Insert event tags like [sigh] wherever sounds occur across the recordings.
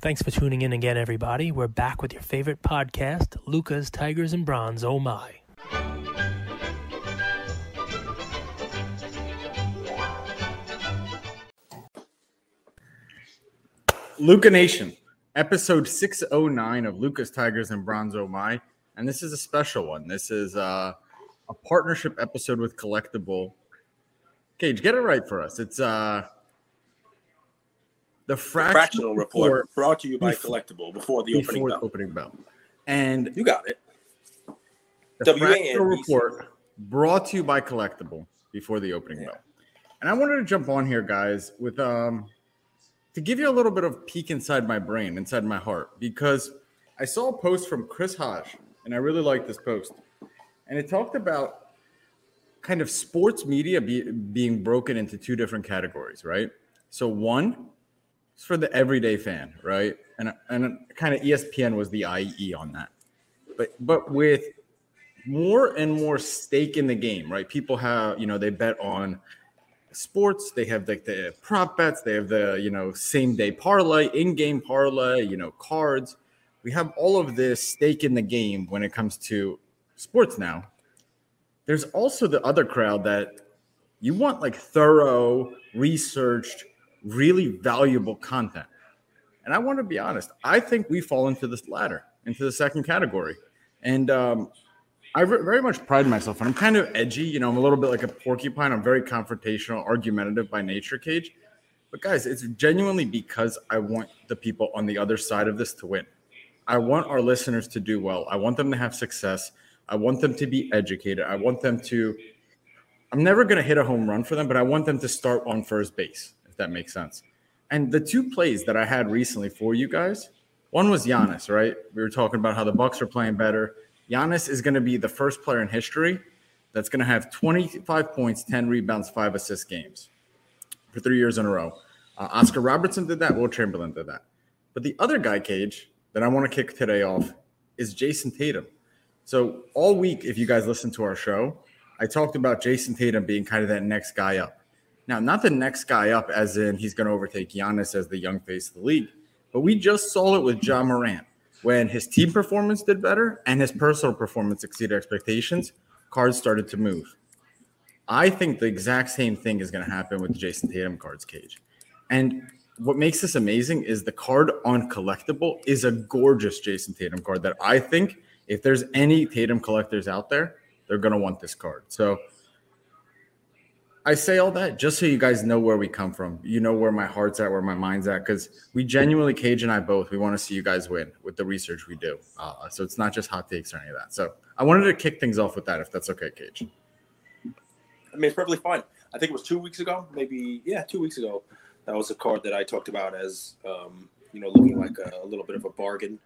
Thanks for tuning in again, everybody. We're back with your favorite podcast, Lucas, Tigers, and Bronze. Oh my. Luca Nation, episode 609 of Lucas Tigers and Bronze Oh My. And this is a special one. This is uh, a partnership episode with Collectable. Cage, get it right for us. It's uh, the fractional, fractional report, report brought to you by before- Collectable before the before opening the bell. opening bell. And You got it. the WANBC. fractional report brought to you by Collectable before the opening Yeah. bell. And I wanted to jump on here, guys, with um to give you a little bit of peek inside my brain, inside my heart, because I saw a post from Chris Hodge, and I really like this post. And it talked about kind of sports media be, being broken into two different categories, right? So one is for the everyday fan, right? And and kind of ESPN was the IE on that. But but with more and more stake in the game, right? People have, you know, they bet on sports, they have like the prop bets, they have the, you know, same day parlay, in-game parlay, you know, cards. We have all of this stake in the game when it comes to sports now. There's also the other crowd that you want like thorough, researched, really valuable content. And I want to be honest, I think we fall into this latter, into the second category. And um, I ve- very much pride myself, and I'm kind of edgy. You know, I'm a little bit like a porcupine. I'm very confrontational, argumentative by nature, Cage. But guys, it's genuinely because I want the people on the other side of this to win. I want our listeners to do well. I want them to have success. I want them to be educated. I want them to. I'm never going to hit a home run for them, but I want them to start on first base, that makes sense. And the two plays that I had recently for you guys, one was Giannis, right? We were talking about how the Bucks are playing better. Giannis is going to be the first player in history that's going to have 25 points, 10 rebounds, five assist games for three years in a row. Uh, Oscar Robertson did that. Wilt Chamberlain did that. But the other guy, Cage, that I want to kick today off is Jayson Tatum. So all week, if you guys listen to our show, I talked about Jayson Tatum being kind of that next guy up. Now, not the next guy up, as in he's going to overtake Giannis as the young face of the league, but we just saw it with Ja Morant when his team performance did better and his personal performance exceeded expectations. Cards started to move. I think the exact same thing is going to happen with Jayson Tatum cards cage. And what makes this amazing is the card on collectable is a gorgeous Jayson Tatum card that I think if there's any Tatum collectors out there, they're going to want this card. So I say all that just so you guys know where we come from. You know where my heart's at, where my mind's at, because we genuinely, Cage and I both, we want to see you guys win with the research we do. Uh, so it's not just hot takes or any of that. So I wanted to kick things off with that, if that's okay, Cage. I mean, it's perfectly fine. I think it was two weeks ago, maybe yeah, two weeks ago. That was a card that I talked about as um, you know looking like a, a little bit of a bargain.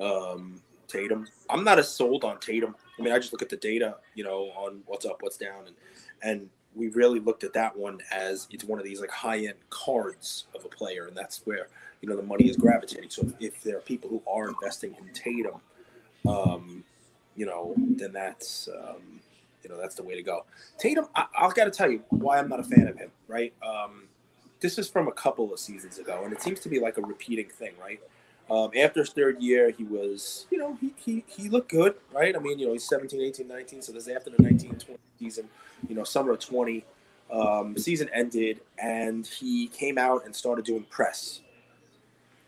Um, Tatum. I'm not as sold on Tatum. I mean, I just look at the data, you know, on what's up, what's down, and and we really looked at that one as it's one of these like high end cards of a player, and that's where you know the money is gravitating. So if, there are people who are investing in Tatum, um, you know, then that's um, you know that's the way to go. Tatum, I, I've got to tell you why I'm not a fan of him. Right, um, this is from a couple of seasons ago, and it seems to be like a repeating thing. Right, um, after his third year, he was, you know, he, he, he looked good, right? I mean, you know, he's 17, 18, 19. So this is after the 19 20 season, you know, summer of 20. Um, season ended, and he came out and started doing press.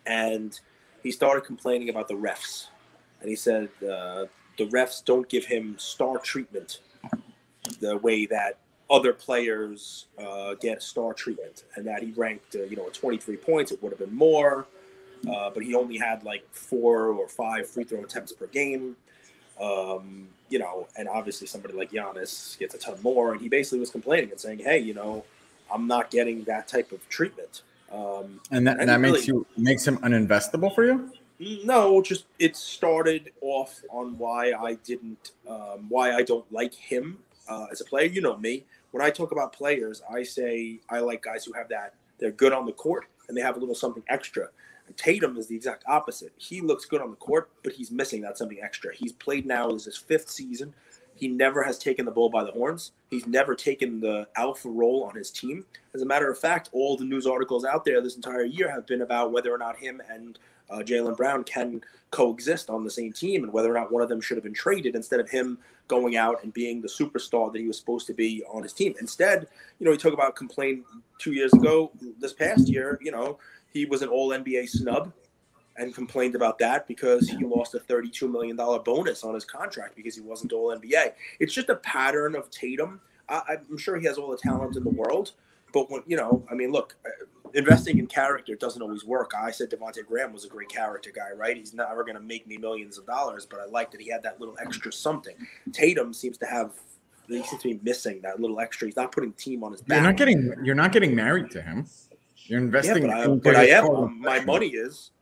And he started complaining about the refs. And he said uh, the refs don't give him star treatment the way that other players uh, get star treatment, and that he ranked, uh, you know, 23 points. It would have been more, uh, but he only had like four or five free throw attempts per game. Um, you know, and obviously somebody like Giannis gets a ton more, and he basically was complaining and saying, "Hey, you know, I'm not getting that type of treatment." Um, And that, And that makes you makes him uninvestable for you? no, just it started off on why I didn't, um, why I don't like him uh, as a player. You know me. When I talk about players, I say I like guys who have that. They're good on the court and they have a little something extra. Tatum is the exact opposite. He looks good on the court, but he's missing that something extra. He's played now. Is his fifth season. He never has taken the bull by the horns. He's never taken the alpha role on his team. As a matter of fact, all the news articles out there this entire year have been about whether or not him and uh, Jaylen Brown can coexist on the same team and whether or not one of them should have been traded instead of him going out and being the superstar that he was supposed to be on his team. Instead, you know, he talked about complaint two years ago, this past year, you know, he was an all NBA snub and complained about that because he lost a $32 million bonus on his contract because he wasn't all NBA. It's just a pattern of Tatum. I, am sure he has all the talent in the world, but when, you know, I mean, look, investing in character doesn't always work. I said Devonte Graham was a great character guy, right? He's never going to make me millions of dollars, but I like that he had that little extra something. Tatum seems to have he seems to be missing that little extra. He's not putting team on his back. You're not getting you're not getting married to him. You're investing. Yeah, but I, but I am. My money is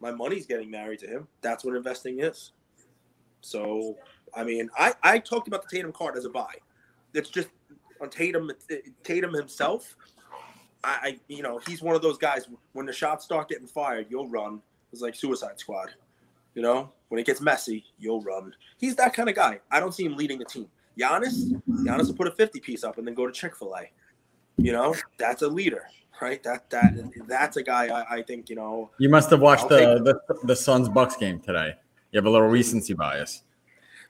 my money's getting married to him. That's what investing is. So, I mean, I, I talked about the Tatum card as a buy. It's just on Tatum Tatum himself. I, I you know he's one of those guys. When the shots start getting fired, you'll run. It's like Suicide Squad. You know, when it gets messy, you'll run. He's that kind of guy. I don't see him leading the team. Giannis, Giannis will put a 50 piece up and then go to Chick fil A. You know, that's a leader right? That that that's a guy I, I think you know. You must have watched the, the the Suns Bucks game today. You have a little recency bias.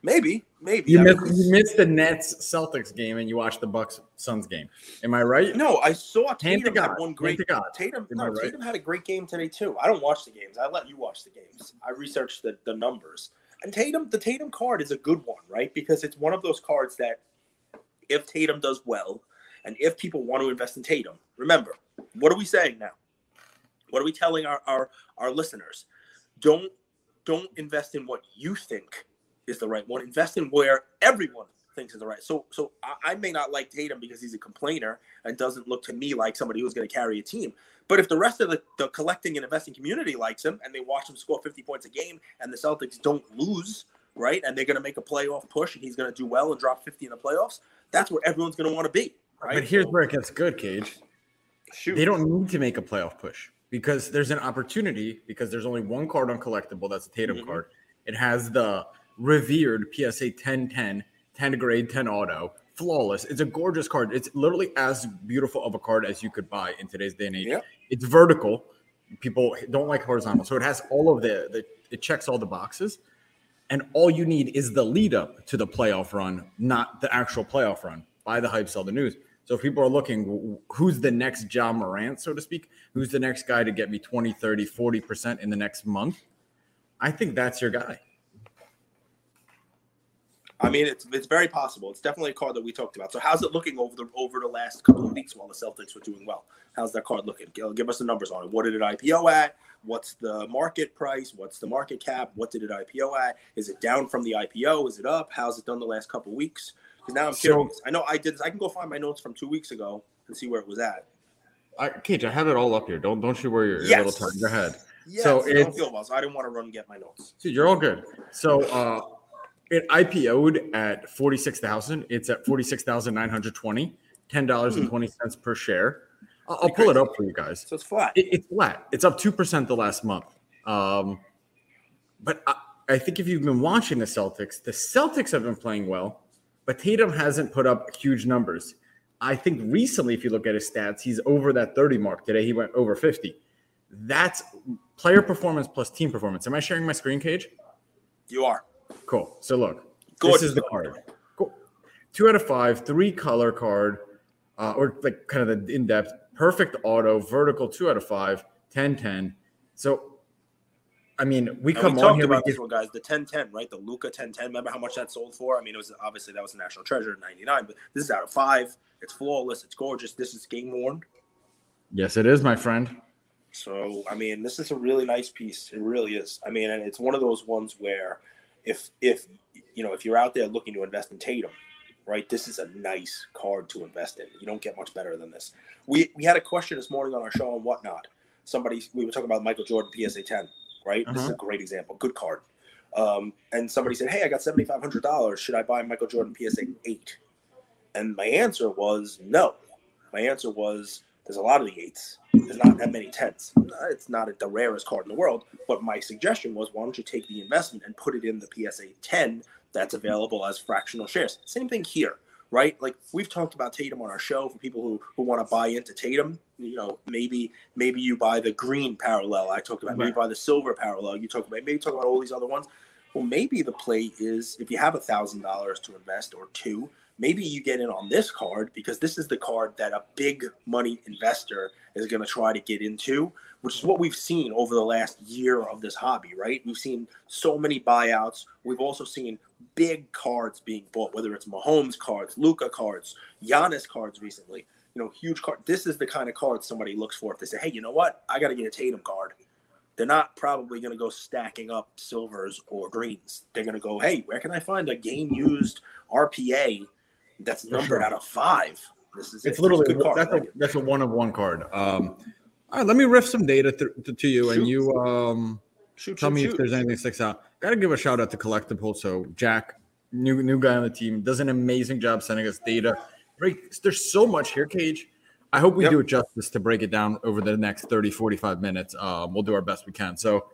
Maybe, maybe. You, missed, you missed the Nets Celtics game and you watched the Bucks Suns game. Am I right? No, I saw Tatum had one great. Tatum, no, right? Tatum had a great game today too. I don't watch the games. I let you watch the games. I researched the, the numbers. And Tatum, the Tatum card is a good one, right? Because it's one of those cards that if Tatum does well, and if people want to invest in Tatum, remember what are we saying now? What are we telling our, our, our listeners? Don't don't invest in what you think is the right one. Invest in where everyone thinks is the right. So so I, I may not like Tatum because he's a complainer and doesn't look to me like somebody who's going to carry a team. But if the rest of the, the collecting and investing community likes him and they watch him score 50 points a game and the Celtics don't lose, right? And they're going to make a playoff push and he's going to do well and drop 50 in the playoffs, that's where everyone's going to want to be. Right? But here's so, where it gets good, Cage. Shoot. They don't need to make a playoff push because there's an opportunity because there's only one card on collectable that's a Tatum mm-hmm. card. It has the revered PSA 1010, 10 grade, 10 auto, flawless. It's a gorgeous card. It's literally as beautiful of a card as you could buy in today's day and age. Yep. It's vertical. People don't like horizontal. So it has all of the, the it checks all the boxes. And all you need is the lead up to the playoff run, not the actual playoff run. Buy the hype, sell the news. So if people are looking, who's the next Ja Morant, so to speak? Who's the next guy to get me 20, 30, 40% in the next month? I think that's your guy. I mean, it's it's very possible. It's definitely a card that we talked about. So how's it looking over the over the last couple of weeks while the Celtics were doing well? How's that card looking? Give us the numbers on it. What did it IPO at? What's the market price? What's the market cap? What did it IPO at? Is it down from the IPO? Is it up? How's it done the last couple of weeks? Because now I'm curious. So, I know I did. This. I can go find my notes from two weeks ago and see where it was at. I, Cage, I have it all up here. Don't don't you worry your, yes. little tongue. Go ahead. Yes, so I don't feel well, so I didn't want to run and get my notes. See, you're all good. So uh, it IPO'd at forty six thousand. It's at forty six thousand nine hundred twenty. Ten dollars and hmm. twenty cents per share. I'll, I'll pull it up for you guys. So it's flat. It, it's flat. It's up two percent the last month. Um, but I, I think if you've been watching the Celtics, the Celtics have been playing well but Tatum hasn't put up huge numbers. I think recently, if you look at his stats, he's over that 30 mark. Today, he went over 50. That's player performance plus team performance. Am I sharing my screen cage? You are. Cool. So look, Gorgeous. this is the card. Cool. Two out of five, three color card, uh, or like kind of the in depth, perfect auto, vertical, two out of five, 10 10. So I mean, we come we on here about this one, guys. The 1010, right? The Luka 1010. Remember how much that sold for? I mean, it was obviously that was a national treasure in '99, but this is out of five. It's flawless. It's gorgeous. This is game worn. Yes, it is, my friend. So, I mean, this is a really nice piece. It really is. I mean, and it's one of those ones where, if if you know, if you're out there looking to invest in Tatum, right? This is a nice card to invest in. You don't get much better than this. We we had a question this morning on our show and whatnot. Somebody we were talking about Michael Jordan PSA 10 right? This is a uh-huh. great example. Good card. Um, and somebody said, "Hey, I got seventy five hundred dollars. Should I buy Michael Jordan PSA eight? And my answer was no. My answer was there's a lot of the eights. There's not that many tens. It's not the rarest card in the world. But my suggestion was, why don't you take the investment and put it in the PSA 10 that's available as fractional shares. Same thing here, right? Like we've talked about Tatum on our show for people who, who want to buy into Tatum. You know, maybe maybe you buy the green parallel. I talked about maybe buy the silver parallel. You talk about maybe talk about all these other ones. Well, maybe the play is if you have a thousand dollars to invest or two, maybe you get in on this card because this is the card that a big money investor is going to try to get into, which is what we've seen over the last year of this hobby, right? We've seen so many buyouts. We've also seen big cards being bought, whether it's Mahomes cards, Luka cards, Giannis cards recently. You know, huge card. This is the kind of card somebody looks for if they say, "Hey, you know what? I got to get a Tatum card." They're not probably going to go stacking up silvers or greens. They're going to go, "Hey, where can I find a game used RPA that's numbered sure. out of five? This is it's it. literally it's that's a, that's a one of one card." Um, all right, let me riff some data th- to, to, you, shoot. and you um, shoot, tell shoot, me if there's anything that sticks out. Got to give a shout out to Collectable. So Jack, new new guy on the team, does an amazing job sending us data. Right, there's so much here, Cage. I hope we yep. do it justice to break it down over the next 30, 45 minutes. Um, we'll do our best we can. So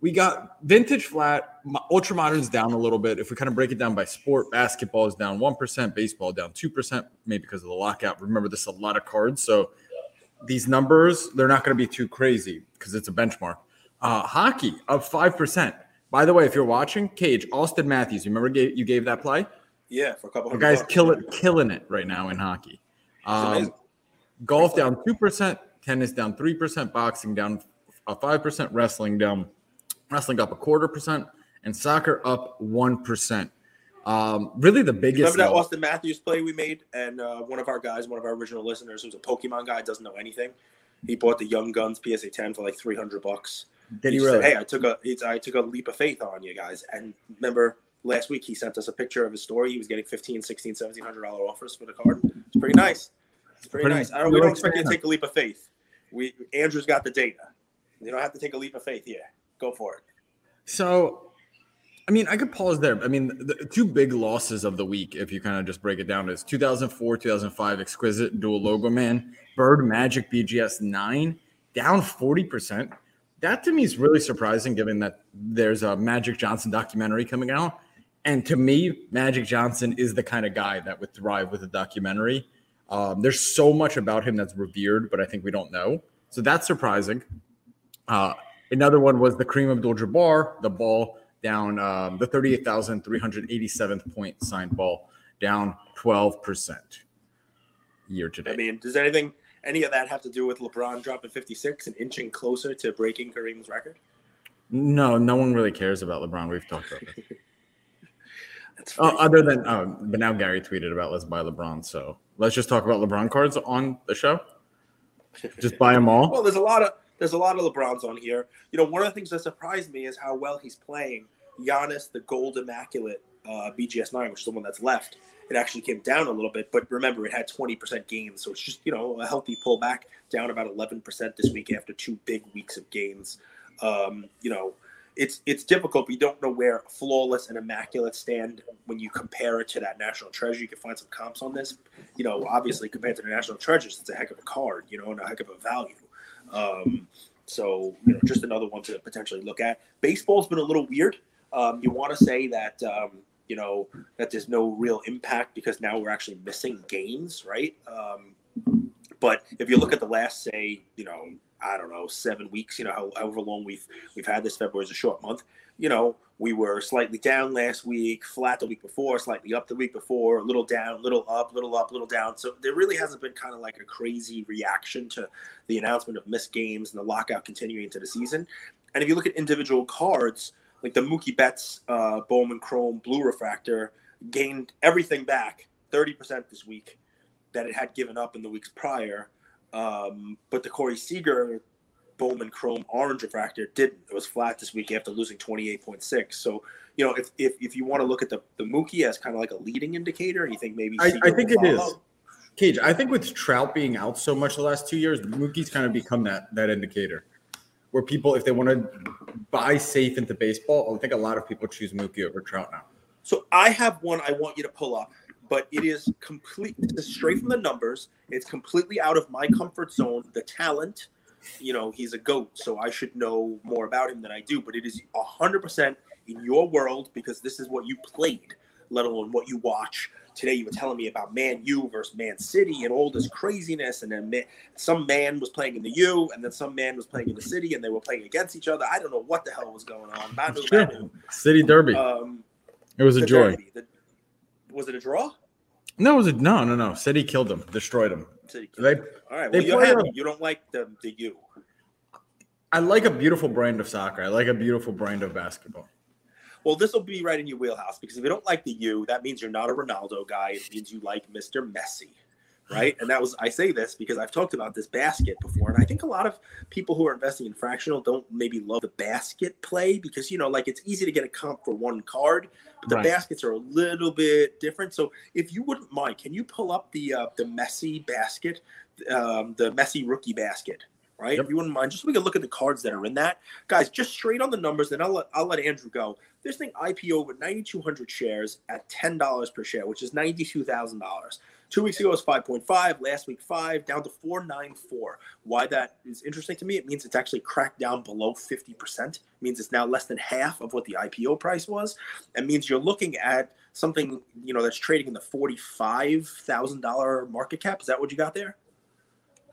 we got vintage flat, ultra moderns down a little bit. If we kind of break it down by sport, basketball is down 1%, baseball down 2%, maybe because of the lockout. Remember, this is a lot of cards. So these numbers, they're not going to be too crazy because it's a benchmark. Uh, hockey up 5%. By the way, if you're watching, Cage, Auston Matthews, you remember you gave that play? Yeah, for a couple. Guy's killing killing it right now in hockey. Um, golf down two percent, tennis down three percent, boxing down a five percent, wrestling down, wrestling up a quarter percent, and soccer up one percent. Um, really, the biggest. Remember that Auston Matthews play we made, and uh, one of our guys, one of our original listeners, who's a Pokemon guy, doesn't know anything. He bought the Young Guns PSA 10 for like 300 bucks. Did he, he really? Said, hey, I took a I took a leap of faith on you guys. And remember last week he sent us a picture of his story. He was getting 15, 16, 1700 dollar offers for the card. It's pretty nice. It's pretty, pretty nice. I don't we don't expect you to take a leap of faith. We Andrew's got the data. You don't have to take a leap of faith. Yeah, go for it. So I mean, I could pause there. I mean, the two big losses of the week, if you kind of just break it down, is 2004, 2005 Exquisite Dual Logo Man, Bird Magic BGS 9, down 40%. That to me is really surprising given that there's a Magic Johnson documentary coming out. And to me, Magic Johnson is the kind of guy that would thrive with a documentary. Um, there's so much about him that's revered, but I think we don't know. So that's surprising. Uh, another one was the Kareem Abdul Jabbar, the ball down um, the 38,387th point signed ball, down 12% year to date. I mean, does anything, any of that have to do with LeBron dropping 56 and inching closer to breaking Kareem's record? No, no one really cares about LeBron. We've talked about it. [laughs] oh, other than, oh, but now Gary tweeted about let's buy LeBron. So let's just talk about LeBron cards on the show. [laughs] Just buy them all. well, there's a lot of there's a lot of LeBrons on here. You know, one of the things that surprised me is how well he's playing Giannis, the gold immaculate uh, BGS nine, which is the one that's left, it actually came down a little bit. But remember, it had 20% gains, so it's just you know a healthy pullback, down about 11% this week after two big weeks of gains. Um, you know, it's it's difficult. We don't know where flawless and immaculate stand when you compare it to that national treasure. You can find some comps on this. You know, obviously compared to the national treasures, it's a heck of a card. You know, and a heck of a value. Um, so you know, just another one to potentially look at. Baseball's been a little weird. Um, you want to say that um, you know that there's no real impact because now we're actually missing games, right? Um, but if you look at the last, say, you know, I don't know, seven weeks, you know, however long we've we've had this, February is a short month. You know, we were slightly down last week, flat the week before, slightly up the week before, a little down, a little up, a little up, a little down. So there really hasn't been kind of like a crazy reaction to the announcement of missed games and the lockout continuing into the season. And if you look at individual cards, like the Mookie Betts uh, Bowman Chrome Blue Refractor gained everything back 30% this week that it had given up in the weeks prior. Um, but the Corey Seager Bowman Chrome Orange Refractor didn't. It was flat this week after losing 28.6. So, you know, if, if, if you want to look at the, the Mookie as kind of like a leading indicator, you think maybe I, I, think it is. Cage, I think with Trout being out so much the last two years, Mookie's kind of become that that indicator where people, if they want to buy safe into baseball, I think a lot of people choose Mookie over Trout now. So I have one I want you to pull up, but it is complete straight from the numbers. It's completely out of my comfort zone. The talent, you know, he's a goat, so I should know more about him than I do. But it is hundred percent in your world because this is what you played, let alone what you watch. Today you were telling me about Man U versus Man City and all this craziness, and then man, some man was playing in the U, and then some man was playing in the City, and they were playing against each other. I don't know what the hell was going on. Sure. Manu. City Derby. Um, it was a joy. derby, the- was it a draw? No, it was a no, no, no. City killed them, destroyed them. City. They, All right. they Well, happy. a- You don't like the the U. I like a beautiful brand of soccer. I like a beautiful brand of basketball. Well, this will be right in your wheelhouse because if you don't like the U, that means you're not a Ronaldo guy. It means you like Mr. Messi, right? And that was I say this because I've talked about this basket before, and I think a lot of people who are investing in fractional don't maybe love the basket play because you know, like it's easy to get a comp for one card, but the Right. baskets are a little bit different. So if you wouldn't mind, can you pull up the uh, the Messi basket, um, the Messi rookie basket? Right, Yep. if you wouldn't mind, just so we can look at the cards that are in that, guys. Just straight on the numbers, then I'll let I'll let Andrew go. This thing IPO with 9,200 shares at $10 per share, which is $92,000. Two weeks ago it was 5.5, last week 5, down to 494. Why that is interesting to me, it means it's actually cracked down below 50%. It means it's now less than half of what the IPO price was. It means you're looking at something, you know, that's trading in the $45,000 market cap. Is that what you got there?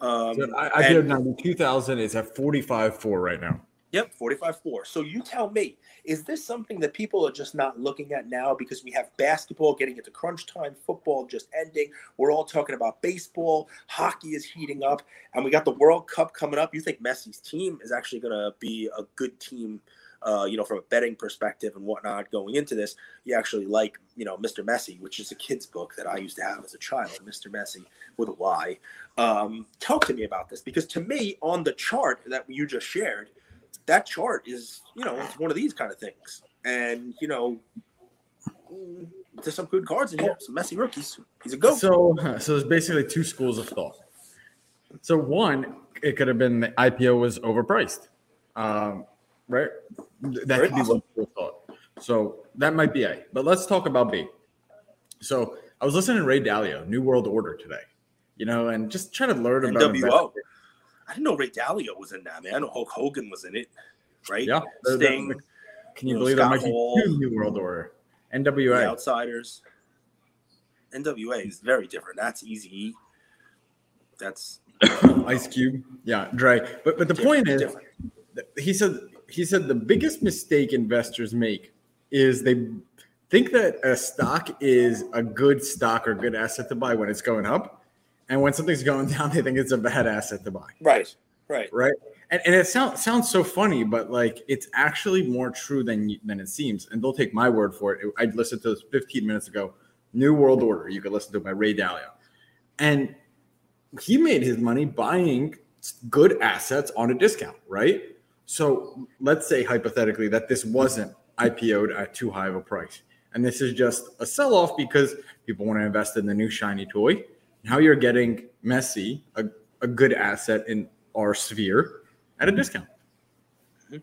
Um, So I, I did ninety-two thousand. It's at forty-five four right now. Yep, 45 4. So you tell me, is this something that people are just not looking at now because we have basketball getting into crunch time, football just ending? We're all talking about baseball, hockey is heating up, and we got the World Cup coming up. You think Messi's team is actually going to be a good team, uh, you know, from a betting perspective and whatnot going into this? You actually like, you know, Mr. Messi, which is a kid's book that I used to have as a child, Mr. Messi with a Y. Um, talk to me about this because to me, on the chart that you just shared, that chart is, you know, it's one of these kind of things. And, you know, there's some good cards in here, some Messi rookies. He's a goat. So, so there's basically two schools of thought. So one, it could have been the IPO was overpriced, um, right? That Very could be one school of thought. So that might be A. But let's talk about B. So I was listening to Ray Dalio, New World Order today, you know, and just trying to learn about NWO. investing. I didn't know Ray Dalio was in that, man. I know Hulk Hogan was in it, right? Yeah, the- the- Sting, Can you You know, believe there Scott might be Hall. two New World Order? the NWA. Outsiders. NWA is very different. That's easy. That's [coughs] Ice Cube. Yeah, Dre. But but the different, point is, different. he said he said the biggest mistake investors make is they think that a stock is a good stock or good asset to buy when it's going up, and when something's going [laughs] down, they think it's a bad asset to buy. right, right. Right. And, and it sounds sounds so funny, but like it's actually more true than than it seems. And they'll take my word for it. I listened to this 15 minutes ago. New World Order. You could listen to it by Ray Dalio, and he made his money buying good assets on a discount, right? So let's say hypothetically that this wasn't IPO'd at too high of a price, and this is just a sell off because people want to invest in the new shiny toy. Now you're getting Messi, a, a good asset in our sphere, at a mm-hmm. discount. Mm-hmm.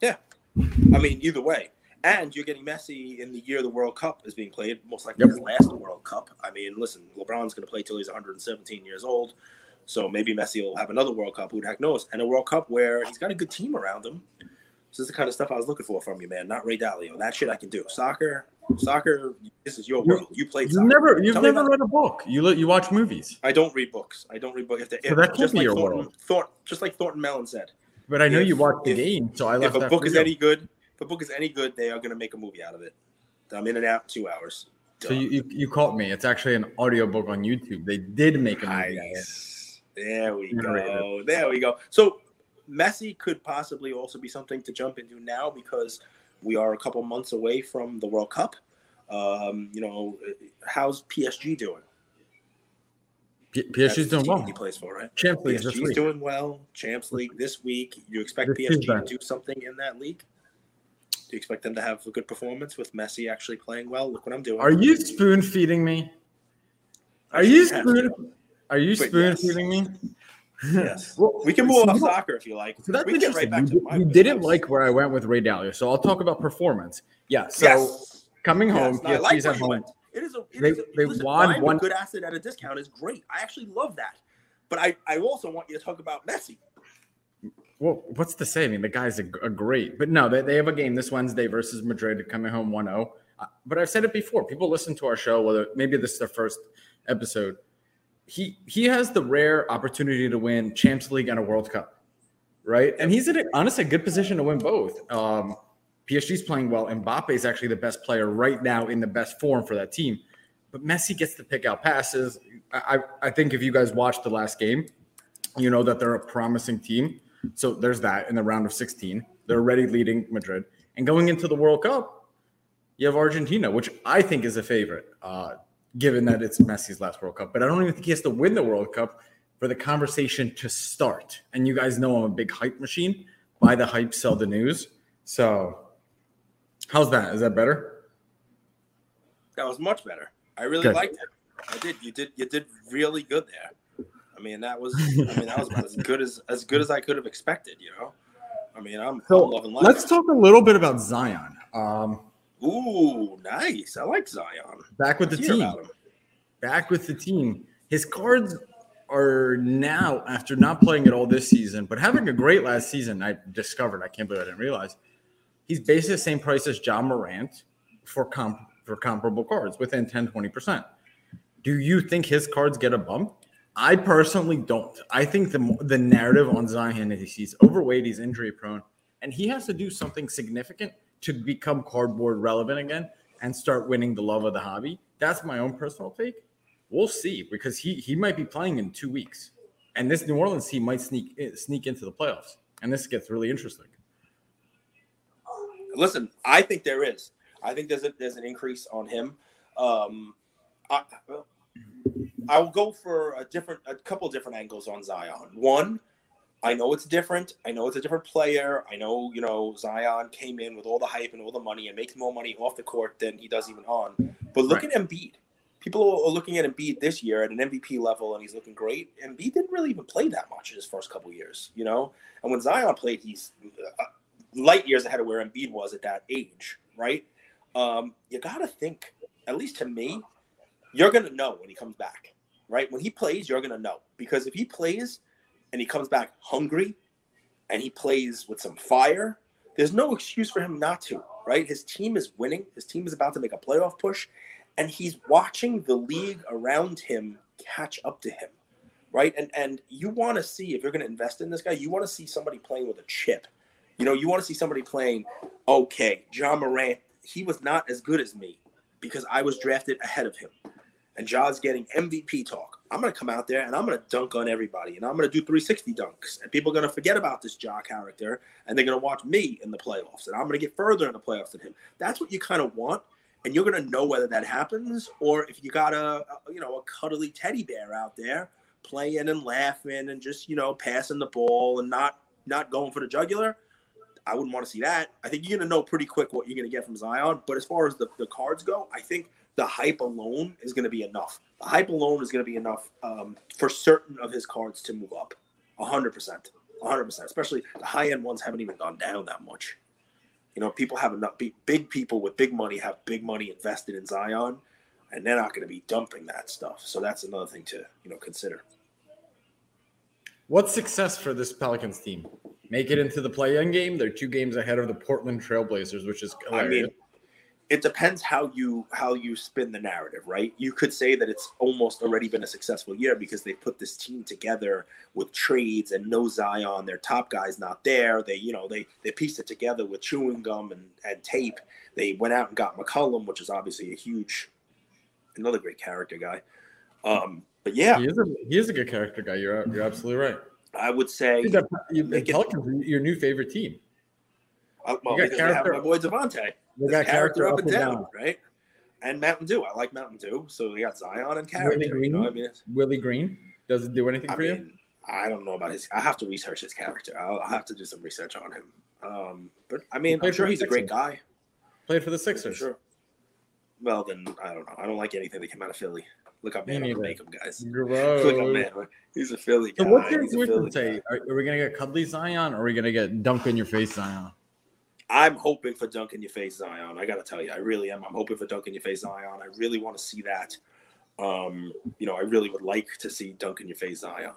Yeah. I mean, either way. And you're getting Messi in the year the World Cup is being played, most likely Yep. his last World Cup. I mean, listen, LeBron's going to play till he's 117 years old. So maybe Messi will have another World Cup. Who the heck knows? And a World Cup where he's got a good team around him. This is the kind of stuff I was looking for from you, man. Not Ray Dalio. That shit I can do. Soccer, soccer. This is your You- world. You played You've soccer. never you've Tell never read a book. You li- you watch movies, I don't read books. I don't read books. If, So that could just be like your Thornton, world. Thornton, just like Thornton Mellon said. but I know If- you watch the if- game, so I left if a book is you. any good, if a book is any good, they are going to make a movie out of it. I'm in and out in two hours. So you, you you caught me. It's actually an audiobook on YouTube. They did make a movie. out of it. Nice. There we go. There we go. So Messi could possibly also be something to jump into now because we are a couple months away from the World Cup. Um, you know, how's PSG doing? P- PSG's doing well. He plays for, right? Champions League this PSG's week. doing well. Champs League this week. You expect This PSG to do something in that league? Do you expect them to have a good performance with Messi actually playing well? Look what I'm doing. Are you spoon feeding me? Are you spoon? Are you spoon feeding me? Yes. [laughs] Well, We can move so off soccer if you like. So that's we interesting. right back you you didn't like where I went with Ray Dalio, so I'll talk about performance. Yeah. So yes. coming Yes, home, I like at home. It is a, it They- is a they listen, won one- good asset at a discount is great. I actually love that. But I, I also want you to talk about Messi. well, what's the mean, the guy's a, a great, but no, they, they have a game this Wednesday versus Madrid coming home 1 0. Uh, but I've said it before. People listen to our show, whether maybe this is their first episode. He he has the rare opportunity to win Champions League and a World Cup, right? And he's in a, honestly a good position to win both. Um, PSG's playing well. Mbappe is actually the best player right now in the best form for that team. But Messi gets to pick out passes. I, I think if you guys watched the last game, you know that they're a promising team. So there's that in the round of 16. They're already leading Madrid. And going into the World Cup, you have Argentina, which I think is a favorite, uh, given that it's Messi's last World Cup. But I don't even think he has to win the World Cup for the conversation to start. And you guys know I'm a big hype machine. Buy the hype, sell the news. So, how's that? Is that better? That was much better. I really good. liked it. I did. You did. You did really good there. I mean, that was I mean that was about as [laughs] good as as good as I could have expected. You know, I mean, I'm, so I'm loving life. Let's talk a little bit about Zion. Um, Ooh, nice. I like Zion. Back with the team. Back with the team. His cards are now after not playing at all this season, but having a great last season. I discovered. I can't believe I didn't realize. He's basically the same price as Ja Morant for comp for comparable cards within 10 20%. Do you think his cards get a bump? I personally don't. I think the the narrative on Zion is he's overweight, he's injury prone, and he has to do something significant to become cardboard relevant again and start winning the love of the hobby. That's my own personal take. We'll see because he he might be playing in two weeks, and this New Orleans team might sneak sneak into the playoffs, and this gets really interesting. Listen, I think there is. I think there's a, there's an increase on him. Um, I, I will go for a different, a couple different angles on Zion. One, I know it's different. I know it's a different player. I know, you know, Zion came in with all the hype and all the money and makes more money off the court than he does even on. But look right. at Embiid. People are looking at Embiid this year at an MVP level, and he's looking great. Embiid didn't really even play that much in his first couple years, you know. And when Zion played, he's uh, light years ahead of where Embiid was at that age, right? Um, you got to think, at least to me, you're going to know when he comes back, right? When he plays, you're going to know because if he plays and he comes back hungry and he plays with some fire, there's no excuse for him not to, right? His team is winning. His team is about to make a playoff push, and he's watching the league around him catch up to him, right? And and you want to see if you're going to invest in this guy, you want to see somebody playing with a chip. You know, you want to see somebody playing. Okay, Ja Morant, he was not as good as me because I was drafted ahead of him and Ja's getting MVP talk, I'm going to come out there and I'm going to dunk on everybody and I'm going to do 360 dunks. And people are going to forget about this Ja character and they're going to watch me in the playoffs and I'm going to get further in the playoffs than him. That's what you kind of want. And you're going to know whether that happens or if you got a, a, you know, a cuddly teddy bear out there playing and laughing and just, you know, passing the ball and not, not going for the jugular. I wouldn't want to see that. I think you're going to know pretty quick what you're going to get from Zion. But as far as the, the cards go, I think – the hype alone is going to be enough. Hype alone is going to be enough um, for certain of his cards to move up. 100%. 100%. Especially the high end ones haven't even gone down that much. You know, people have enough, big people with big money have big money invested in Zion, and they're not going to be dumping that stuff. So that's another thing to, you know, consider. What's success for this Pelicans team? Make it into the play-in game. They're two games ahead of the Portland Trailblazers, which is hilarious. I mean, it depends how you how you spin the narrative right? You could say that it's almost already been a successful year because they put this team together with trades and no zion. Their top guy's not there. They you know they they pieced it together with chewing gum and, and tape. They went out and got mccollum which is obviously a huge another great character guy. Um but yeah. He is a, he is a good character guy. You're you're absolutely right. I would say the, Pelicans, your new favorite team uh, well, you got character, my boy Devontae. We got character, character up, up, and down, down, right? And Mountain Dew. I like Mountain Dew. So we got Zion and character. Willie Green. You know I mean? Willie Green. Does it do anything I for mean, you? I don't know about his. I have to research his character. I'll, I'll have to do some research on him. Um, but I mean, I'm sure he's a great guy. Played for the Sixers. Sure. Well, then I don't know. I don't like anything that came out of Philly. Look up man make him, guys. [laughs] Gross. Look up man. He's a Philly guy. So what's your say? Are, are, we gonna get cuddly Zion or are we gonna get dunk in your face Zion? I'm hoping for dunk in your face Zion. I got to tell you, I really am. I'm hoping for dunk in your face Zion. I really want to see that. Um, you know, I really would like to see dunk in your face Zion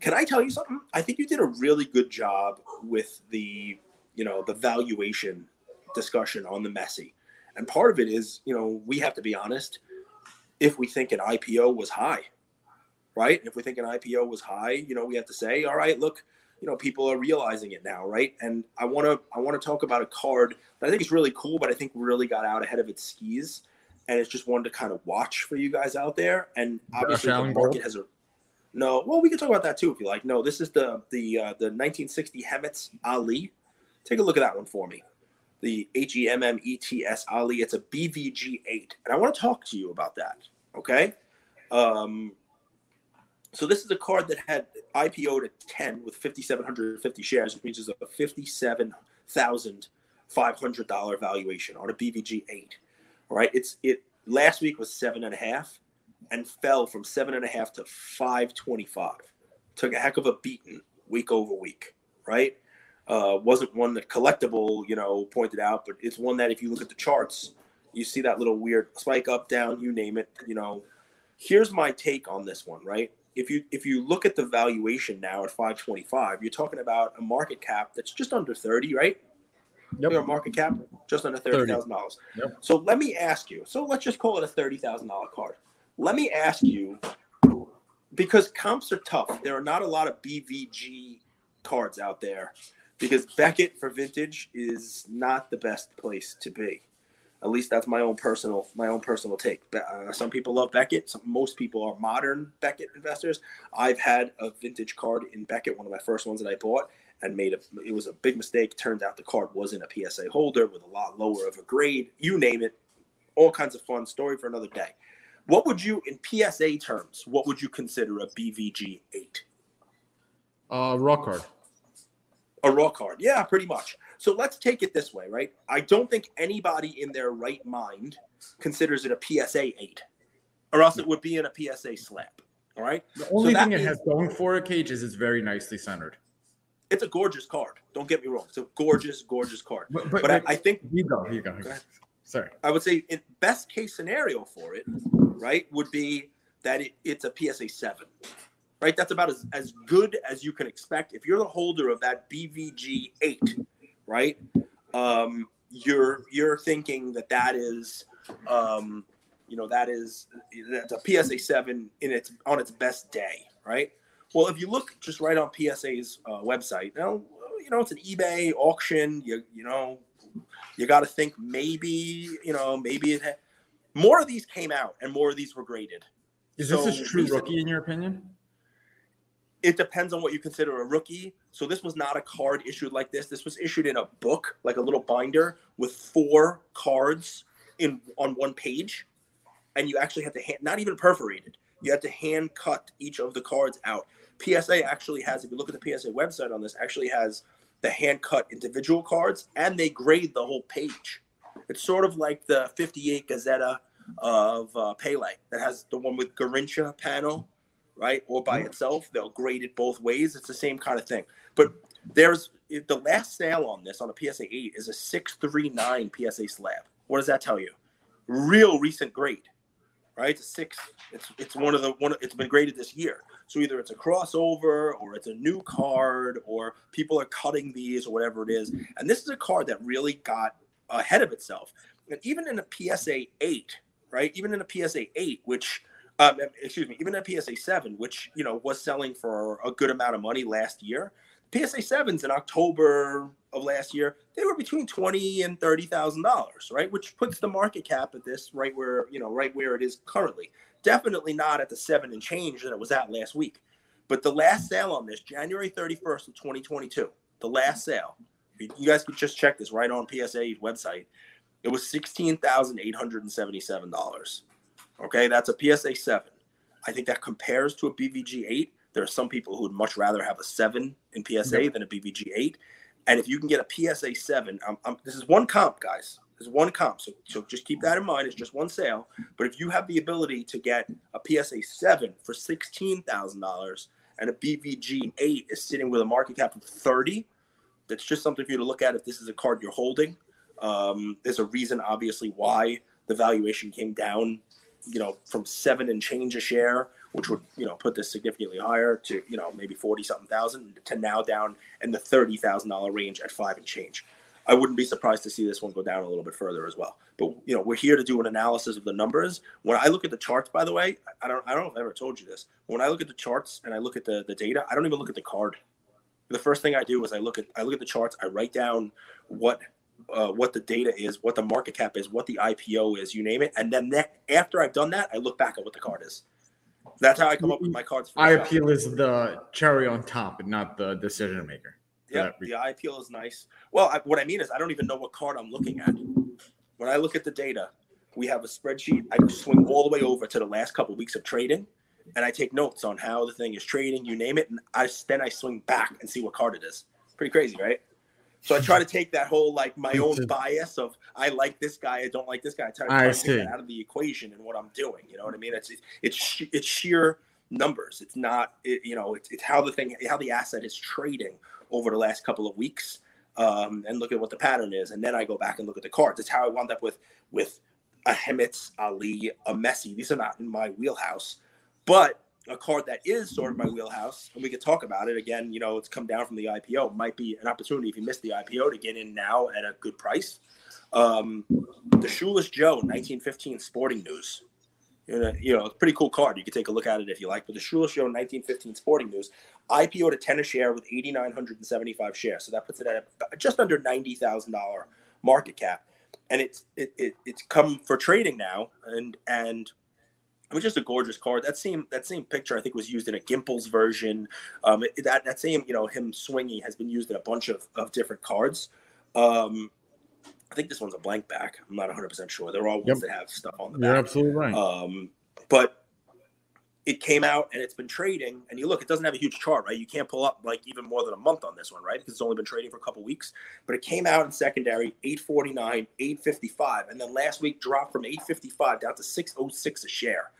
Can I tell you something? I think you did a really good job with the, you know, the valuation discussion on the Messi. And part of it is, you know, we have to be honest. If we think an IPO was high, right? If we think an IPO was high, you know, we have to say, all right, look, you know, people are realizing it now, right? And I want to I want to talk about a card that I think is really cool, but I think really got out ahead of its skis, and it's just one to kind of watch for you guys out there. And obviously, the market has a no. Well, we can talk about that too if you like. No, this is the the uh, the 1960 Hemmets Ali. Take a look at that one for me. The H E M M E T S Ali. It's a BVG eight, and I want to talk to you about that. Okay. Um, so this is a card that had IPO'd at 10 with 5,750 shares, which means it's a $57,500 valuation on a BVG 8. All right. It's it last week was seven and a half and fell from seven and a half to 525. Took a heck of a beating week over week, right? Uh, wasn't one that collectable, you know, pointed out, but it's one that if you look at the charts, you see that little weird spike up, down, you name it, you know. Here's my take on this one, right? If you if you look at the valuation now at 525, you're talking about a market cap that's just under 30, right? Yep. Your market cap just under thirty thousand dollars. Yep. So let me ask you. So let's just call it a thirty thousand dollar card. Let me ask you, because comps are tough. There are not a lot of BVG cards out there, because Beckett for vintage is not the best place to be. At least that's my own personal my own personal take. Uh, some people love Beckett. Some, most people are modern Beckett investors. I've had a vintage card in Beckett, one of my first ones that I bought, and made a. It was a big mistake. Turned out the card wasn't a PSA holder with a lot lower of a grade. You name it. All kinds of fun story for another day. What would you, in PSA terms, what would you consider a BVG eight? Uh, raw card. A raw card, yeah, pretty much. So let's take it this way, right? I don't think anybody in their right mind considers it a PSA 8, or else it would be in a PSA slap. All right. The only so thing it has going for it, Cage, is it's very nicely centered. It's a gorgeous card. Don't get me wrong. It's a gorgeous, gorgeous card. But, but, but I, I, think. You go. You go. go Sorry. I would say in best case scenario for it, right, would be that it, it's a PSA 7 right? That's about as, as good as you can expect. If you're the holder of that BVG 8, right? Um, you're you're thinking that that is, um, you know, that is that's a PSA seven in its on its best day, right? Well, if you look just right on PSA's uh, website, now you know it's an eBay auction. You you know, you got to think maybe you know maybe it. Ha- more of these came out, and more of these were graded. Is so this a true rookie in your opinion? It depends on what you consider a rookie. So this was not a card issued like this. This was issued in a book, like a little binder with four cards in on one page, and you actually had to hand, not even perforated. You had to hand cut each of the cards out. PSA actually has, if you look at the PSA website on this, actually has the hand cut individual cards, and they grade the whole page. It's sort of like the 58 Gazetta of uh, Pele that has the one with Garrincha panel right? Or by itself. They'll grade it both ways. It's the same kind of thing. But there's the last sale on this on a PSA 8 is a 639 PSA slab. What does that tell you? Real recent grade, right? It's a six. It's it's one of the one. It's been graded this year. So either it's a crossover or it's a new card or people are cutting these or whatever it is. And this is a card that really got ahead of itself. And even in a PSA 8, right? Even in a PSA 8, which um, excuse me, even a PSA 7, which, you know, was selling for a good amount of money last year. PSA 7s in October of last year, they were between twenty and thirty thousand dollars, right? Which puts the market cap at this right where you know right where it is currently. Definitely not at the seven and change that it was at last week. But the last sale on this, January 31st of 2022, the last sale, you guys could just check this right on PSA website. It was $16,877. Okay, that's a PSA 7. I think that compares to a BVG 8. There are some people who would much rather have a 7 in PSA than a BVG 8. And if you can get a PSA 7, I'm, I'm, this is one comp, guys. This is one comp. So, so just keep that in mind. It's just one sale. But if you have the ability to get a PSA 7 for $16,000 and a BVG 8 is sitting with a market cap of 30, that's just something for you to look at if this is a card you're holding. Um, there's a reason, obviously, why the valuation came down you know, from seven and change a share which would you know put this significantly higher to you know maybe forty something thousand to now down in the thirty thousand dollar range at five and change. I wouldn't be surprised to see this one go down a little bit further as well. But you know, we're here to do an analysis of the numbers. When I look at the charts, by the way, I don't I don't know if I ever told you this. When I look at the charts and I look at the, the data, I don't even look at the card. The first thing I do is I look at I look at the charts, I write down what uh, what the data is, what the market cap is, what the IPO is, you name it, and then after I've done that, I look back at what the card is. That's how I come up with my cards. IPO is the cherry on top, and not the decision maker. Yeah, the IPO is nice. Well, I, what I mean is, I don't even know what card I'm looking at. When I look at the data, we have a spreadsheet. I swing all the way over to the last couple of weeks of trading, and I take notes on how the thing is trading. You name it, and I then I swing back and see what card it is. Pretty crazy, right? So I try to take that whole like my own bias of I like this guy, I don't like this guy. I try, try to take that out of the equation and what I'm doing. You know what I mean? It's it's it's sheer numbers. It's not it, you know it's, it's how the thing how the asset is trading over the last couple of weeks um, and look at what the pattern is, and then I go back and look at the cards. It's how I wound up with with a Hemitz, Ali, a Messi. These are not in my wheelhouse, but a card that is sort of my wheelhouse, and we could talk about it again. You know, it's come down from the IPO. Might be an opportunity if you missed the IPO to get in now at a good price. Um, the Shoeless Joe 1915 Sporting News. You know, you know, it's a pretty cool card. You can take a look at it if you like. But the Shoeless Joe 1915 Sporting News IPO to 10 a share with 8,975 shares. So that puts it at just under $90,000 market cap. And it's it, it, it's come for trading now. And and it was just a gorgeous card. That same that same picture I think was used in a Gimbels version. Um, it, that that same you know him swinging has been used in a bunch of, of different cards. Um, I think this one's a blank back. I'm not 100 percent sure. They're all ones yep. that have stuff on the back. You're absolutely right. Um, but it came out and it's been trading. And you look, it doesn't have a huge chart, right? You can't pull up like even more than a month on this one, right? Because it's only been trading for a couple weeks. But it came out in secondary 849, 855, and then last week dropped from 855 down to 606 a share,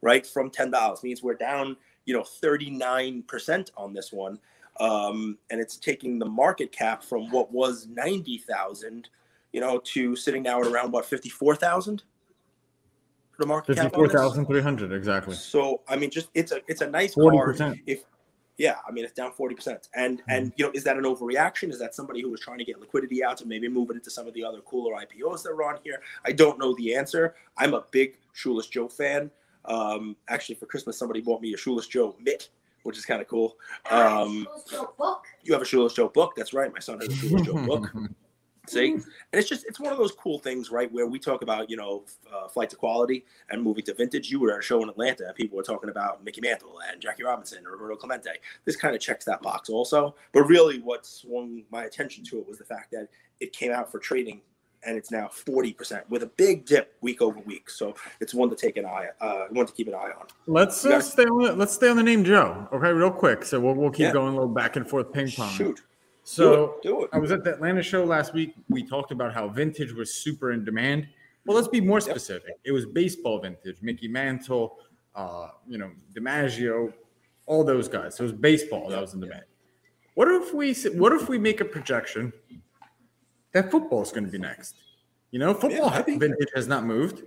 right? From ten dollars means we're down, you know, 39 percent on this one. Um, and it's taking the market cap from what was 90,000, you know, to sitting now at around what 54,000 the market cap. Fifty-four thousand three hundred exactly. So I mean, just it's a it's a nice 40%. card. If yeah, I mean it's down forty percent, and mm-hmm. and you know is that an overreaction? Is that somebody who was trying to get liquidity out to maybe move it into some of the other cooler IPOs that are on here? I don't know the answer. I'm a big Shoeless Joe fan. Um, actually, for Christmas, somebody bought me a Shoeless Joe mitt, which is kind of cool. Um, you have a Shoeless Joe book. That's right. My son has a Shoeless Joe book. [laughs] See, and it's just it's one of those cool things, right? Where we talk about you know uh, flight to quality and moving to vintage. You were at a show in Atlanta, and people were talking about Mickey Mantle and Jackie Robinson or Roberto Clemente. This kind of checks that box also. But really, what swung my attention to it was the fact that it came out for trading and it's now 40% with a big dip week over week. So it's one to take an eye, uh, one to keep an eye on. Let's uh, stay on the, let's stay on the name Joe. Okay, real quick. So we'll, we'll keep yeah. going a little back and forth ping pong. Shoot. So do it, do it. I was at the Atlanta show last week. We talked about how vintage was super in demand. Well, let's be more specific. It was baseball vintage, Mickey Mantle, uh, you know, DiMaggio, all those guys. So it was baseball that was in demand. What if we what if we make a projection that football is going to be next? You know, football yeah, vintage has not moved.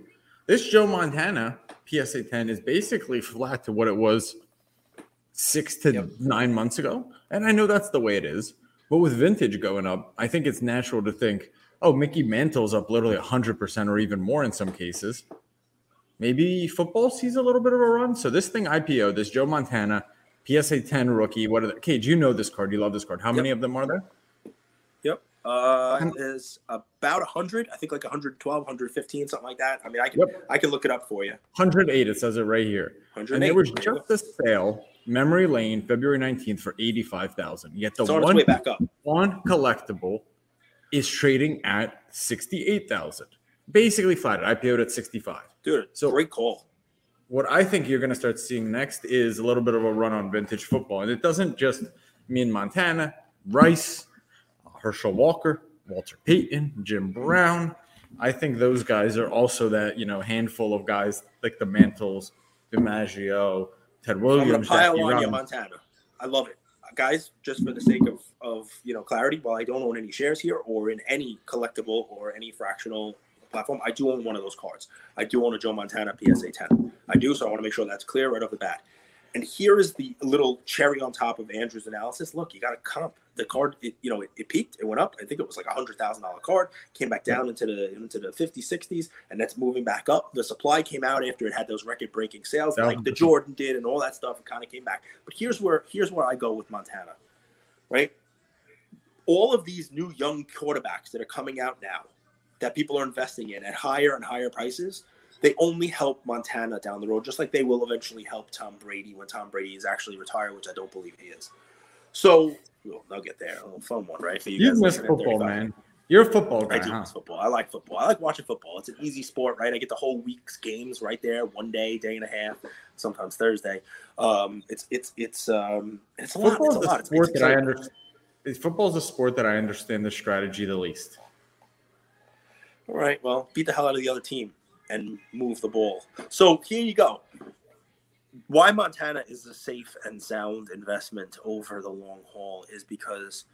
This Joe Montana PSA 10 is basically flat to what it was six to yep. nine months ago. And I know that's the way it is. But with vintage going up, I think it's natural to think, oh, Mickey Mantle's up literally 100% or even more in some cases. Maybe football sees a little bit of a run. So this thing IPO, this Joe Montana PSA 10 rookie. What are the Cage? You know this card. You love this card. How yep. many of them are there? Yep. Uh, is about 100. I think like 112, 115, something like that. I mean, I can yep. I can look it up for you. 108. It says it right here. 108. And there was just a sale Memory Lane, February 19th for 85,000. Yet the one, way back up. one collectable is trading at 68,000. Basically flat. IPO'd at 65. Dude, so great call. What I think you're going to start seeing next is a little bit of a run on vintage football. And it doesn't just mean Montana, Rice, Herschel Walker, Walter Payton, Jim hmm. Brown. I think those guys are also that, you know, handful of guys like the Mantles, DiMaggio, Ted Williams. I'm pile on you, Montana. I love it, guys. Just for the sake of of you know clarity, while I don't own any shares here or in any collectible or any fractional platform. I do own one of those cards. I do own a Joe Montana PSA 10. I do, so I want to make sure that's clear right off the bat. And here is the little cherry on top of Andrew's analysis. Look, you got a comp. The card, it, you know, it, it, peaked, it went up. I think it was like a hundred thousand dollar card, came back down into the into the 50s, 60s, and that's moving back up. The supply came out after it had those record breaking sales, like the Jordan did, and all that stuff. It kind of came back. But here's where here's where I go with Montana, right? All of these new young quarterbacks that are coming out now, that people are investing in at higher and higher prices they only help Montana down the road, just like they will eventually help Tom Brady when Tom Brady is actually retired, which I don't believe he is. So well, they'll get there. A little fun one, right? For you, you miss football, man. You're a football guy. I do huh? miss football. I like football. I like watching football. It's an easy sport, right? I get the whole week's games right there, one day, day and a half, sometimes Thursday. Um, it's it's it's um, it's a lot. It's a, lot. It's, sport it's that I understand. Football is a sport that I understand the strategy the least. All right. Well, beat the hell out of the other team and move the ball. So here you go. Why Montana is a safe and sound investment over the long haul is because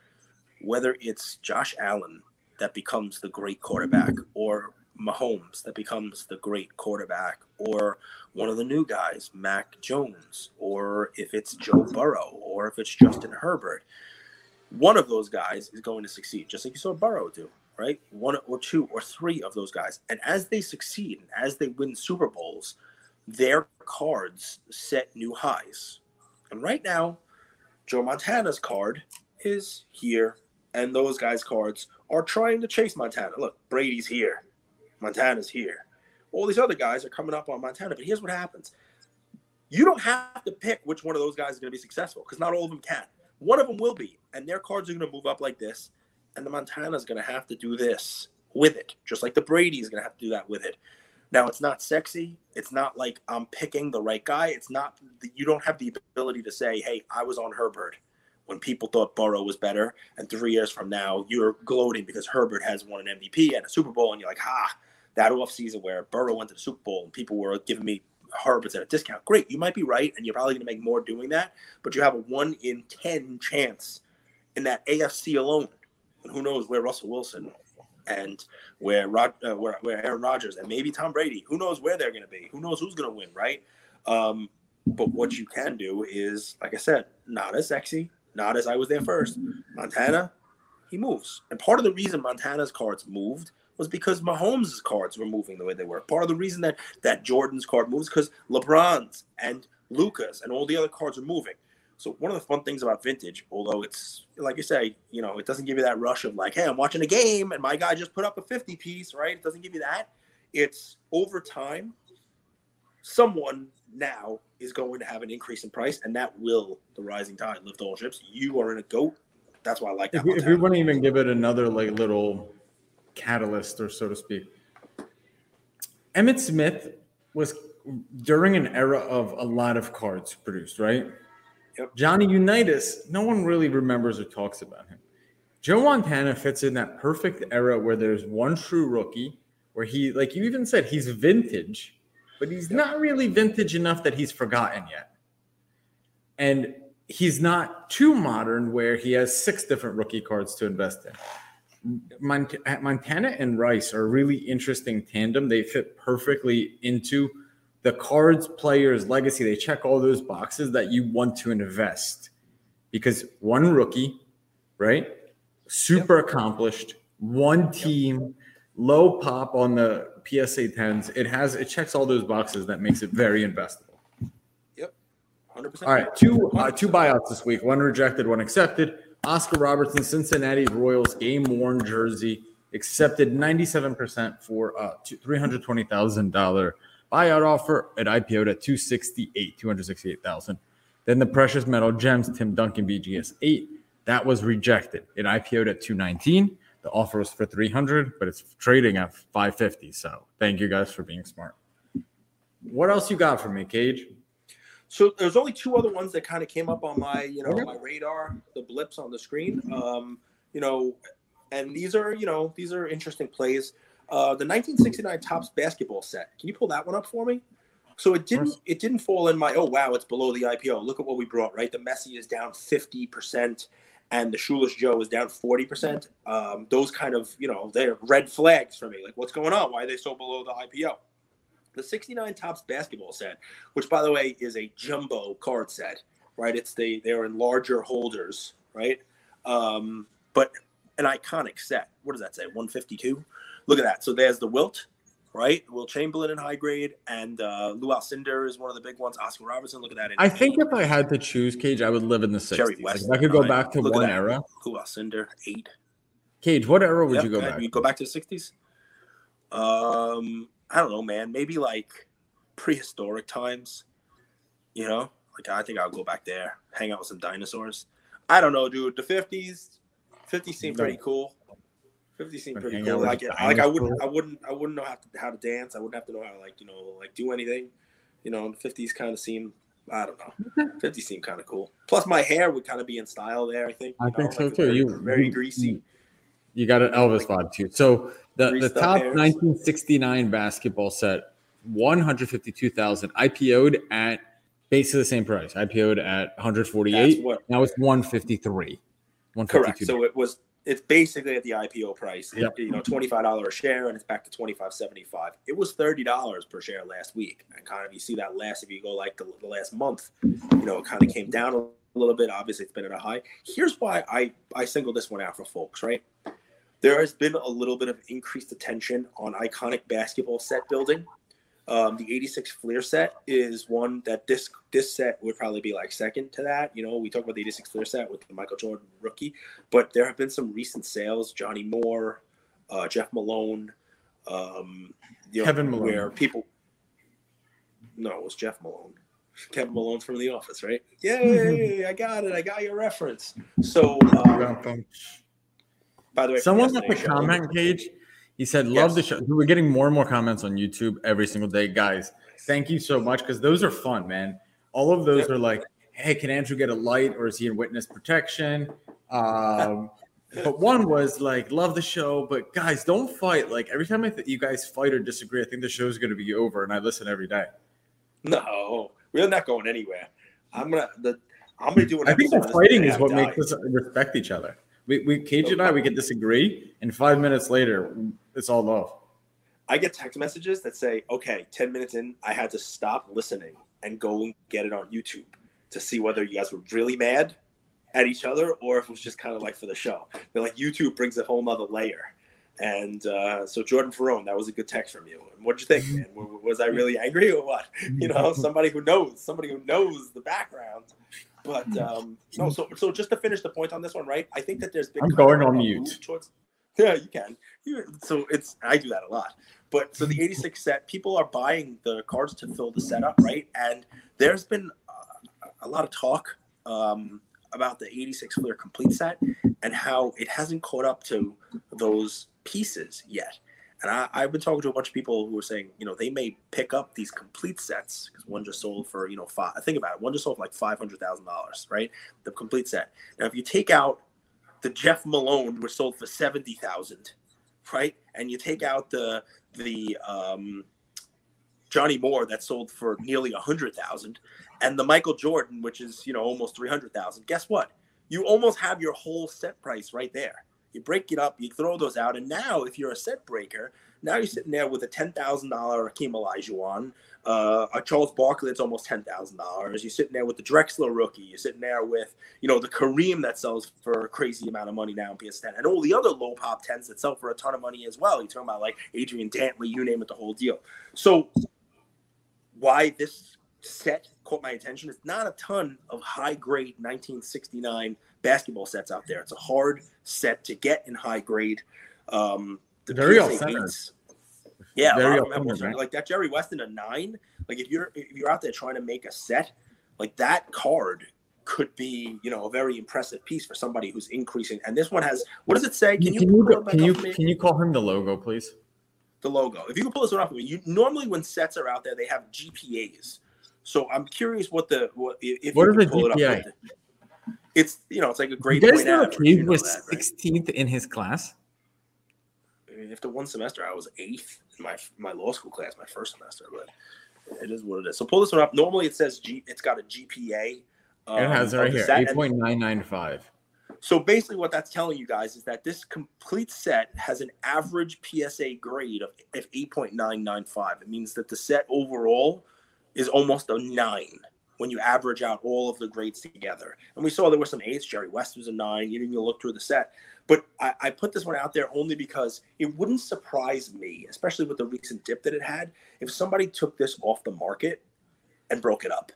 whether it's Josh Allen that becomes the great quarterback or Mahomes that becomes the great quarterback or one of the new guys, Mac Jones, or if it's Joe Burrow or if it's Justin Herbert, one of those guys is going to succeed, just like you saw Burrow do right? One or two or three of those guys. And as they succeed, and as they win Super Bowls, their cards set new highs. And right now, Joe Montana's card is here, and those guys' cards are trying to chase Montana. Look, Brady's here, Montana's here. All these other guys are coming up on Montana, but here's what happens. You don't have to pick which one of those guys is going to be successful because not all of them can. One of them will be, and their cards are going to move up like this and the Montana is going to have to do this with it, just like the Brady is going to have to do that with it. Now, it's not sexy. It's not like I'm picking the right guy. It's not, that you don't have the ability to say, hey, I was on Herbert when people thought Burrow was better. And three years from now, you're gloating because Herbert has won an MVP and a Super Bowl. And you're like, ha, that off season where Burrow went to the Super Bowl and people were giving me Herbert's at a discount. Great. You might be right. And you're probably going to make more doing that. But you have a one in 10 chance in that AFC alone who knows where Russell Wilson and where Rod, uh, where, where Aaron Rodgers and maybe Tom Brady. Who knows where they're going to be? Who knows who's going to win? Right. Um, but what you can do is, like I said, not as sexy, not as I was there first. Montana, he moves, and part of the reason Montana's cards moved was because Mahomes' cards were moving the way they were. Part of the reason that that Jordan's card moves because LeBron's and Luka's and all the other cards are moving. So one of the fun things about vintage, although it's like you say, you know, it doesn't give you that rush of like, hey, I'm watching a game and my guy just put up a 50 piece, right? It doesn't give you that. It's over time, someone now is going to have an increase in price, and that will the rising tide lift all ships. You are in a goat. That's why I like that. If we, if we want to even give it another like little catalyst, or so to speak, Emmitt Smith was during an era of a lot of cards produced, right? Yep. Johnny Unitas, no one really remembers or talks about him. Joe Montana fits in that perfect era where there's one true rookie, where he, like you even said, he's vintage, but he's yep. not really vintage enough that he's forgotten yet. And he's not too modern where he has six different rookie cards to invest in. Montana and Rice are a really interesting tandem. They fit perfectly into the cards players legacy they check all those boxes that you want to invest. Because one rookie right super yep. accomplished one team yep. low pop on the psa 10s it has it checks all those boxes that makes it very investable. Yep. 100% all right two uh, two buyouts this week one rejected one accepted. Oscar robertson cincinnati royals game worn jersey accepted 97% for a $320000 Buyout offer at IPO'd at 268, 268,000. Then the precious metal gems, Tim Duncan BGS 8, that was rejected. It IPO'd at 219. The offer was for 300, but it's trading at 550. So thank you guys for being smart. What else you got for me, Cage? So there's only two other ones that kind of came up on my, you know, my radar, the blips on the screen. Um, you know, and these are, you know, these are interesting plays. Uh, the 1969 Topps basketball set. Can you pull that one up for me? So it didn't it didn't fall in my oh wow it's below the IPO. Look at what we brought right. The Messi is down 50 percent, and the Shoeless Joe is down 40%. Um, those kind of, you know, they're red flags for me. Like, what's going on? Why are they so below the IPO? The 69 Topps basketball set, which by the way is a jumbo card set, right? It's they they're in larger holders, right? Um, but an iconic set. What does that say? 152. Look at that. So there's the Wilt, right? Wilt Chamberlain in high grade, and uh, Lou Alcindor is one of the big ones. Oscar Robertson, look at that. I think if I had to choose, Cage, I would live in the 60s. Jerry West, if I could go nine. back to Look one era. Lou Alcindor, eight. Cage, what era would Yep, you go back? You go back to the 60s? Um, I don't know, man. Maybe like prehistoric times. You know, like I think I'll go back there, hang out with some dinosaurs. I don't know, dude. The 50s, 50s seem pretty cool. 50s seem Like pretty cool. out with Like, like I wouldn't. I wouldn't, I wouldn't know how to, how to dance. I wouldn't have to know how to like, you know, like do anything. You know, the 50s kind of seem, I don't know. 50s seem kind of cool. Plus, my hair would kind of be in style there. I think. I you think so like too. Very, You- very greasy. You got an Elvis vibe too. So the, the top hairs. 1969 basketball set, 152,000, IPO'd at basically the same price. IPO'd at 148. What- Now it's 153. Correct. 152. So it was. It's basically at the IPO price. It- Yep. You know, twenty five dollar a share, and it's back to twenty five seventy five. It was thirty dollars per share last week, and kind of you see that last if you go like the, the last month, you know, it kind of came down a little bit. Obviously, it's been at a high. Here's why I I single this one out for folks. Right, there has been a little bit of increased attention on iconic basketball set building. Um, the 86 Fleer set is one that this this set would probably be like second to that. You know, we talk about the 86 Fleer set with the Michael Jordan rookie, but there have been some recent sales. Johnny Moore, uh, Jeff Malone, um, you know, Kevin Malone. where people. No, it was Jeff Malone. Kevin Malone's from The Office, right? Yay! I got it. I got your reference. So, um, by the way, Someone left a comment page. He said, "Love Yes. the show." We're getting more and more comments on YouTube every single day, guys. Thank you so much because those are fun, man. All of those are like, "Hey, can Andrew get a light, or is he in witness protection?" Um, but one was like, "Love the show," but guys, don't fight. Like every time I th- you guys fight or disagree, I think the show's going to be over, and I listen every day. No, we're not going anywhere. I'm gonna the I'm gonna do an I think the fighting is what makes us respect each other. We, we Cage and I, we can disagree, and five minutes later, it's all love. I get text messages that say, "Okay, ten minutes in, I had to stop listening and go and get it on YouTube to see whether you guys were really mad at each other or if it was just kind of like for the show." They're like, "YouTube brings a whole nother layer." And uh, so Jordan Ferrone, that was a good text from you. What'd you think, man? Was I really angry or what? You know, somebody who knows, somebody who knows the background. But um, no, so so just to finish the point on this one, right? I think that there's been I'm going on mute. Towards, [laughs] yeah, you can. You, so it's I do that a lot. But so the 86 set, people are buying the cards to fill the setup, right? And there's been uh, a lot of talk um, about the 86 Fleer complete set and how it hasn't caught up to those pieces yet. And I, I've been talking to a bunch of people who are saying, you know, they may pick up these complete sets because one just sold for, you know, five. Think about it, one just sold for like five hundred thousand dollars, right? The complete set. Now, if you take out the Jeff Malone, which sold for seventy thousand, right, and you take out the the um, Johnny Moore that sold for nearly a hundred thousand, and the Michael Jordan, which is you know almost three hundred thousand. Guess what? You almost have your whole set price right there. You break it up, you throw those out, and now if you're a set breaker, now you're sitting there with a ten thousand dollar Akeem Olajuwon, uh, a Charles Barkley that's almost ten thousand dollars. You're sitting there with the Drexler rookie. You're sitting there with you know the Kareem that sells for a crazy amount of money now in PS10, and all the other low pop tens that sell for a ton of money as well. You're talking about like Adrian Dantley, you name it, the whole deal. So why this set caught my attention is not a ton of high grade 1969 basketball sets out there. It's a hard set to get in high grade. Um, the Very authentic. eights- Yeah, Very of them right? like that Jerry Weston a nine. Like if you're if you're out there trying to make a set, like that card could be you know a very impressive piece for somebody who's increasing. And this one has what does it say? Can you can you, can you, can you call him the logo, please? the logo. If you can pull this one off you normally when sets are out there, they have GPAs. So I'm curious what the what if What you can pull it up it's you know it's like a guys point know average. You know was right? 16th in his class. I mean, after one semester, I was eighth in my my law school class, my first semester. But it is what it is. So pull this one up. Normally it says G. It's got a GPA. it has it um, right here, eight point nine nine five. So basically, what that's telling you guys is that this complete set has an average PSA grade of, of 8.995. It means that the set overall is almost a nine when you average out all of the grades together. And we saw there were some eights. Jerry West was a nine. You didn't even look through the set. But I, I, put this one out there only because it wouldn't surprise me, especially with the recent dip that it had, if somebody took this off the market and broke it up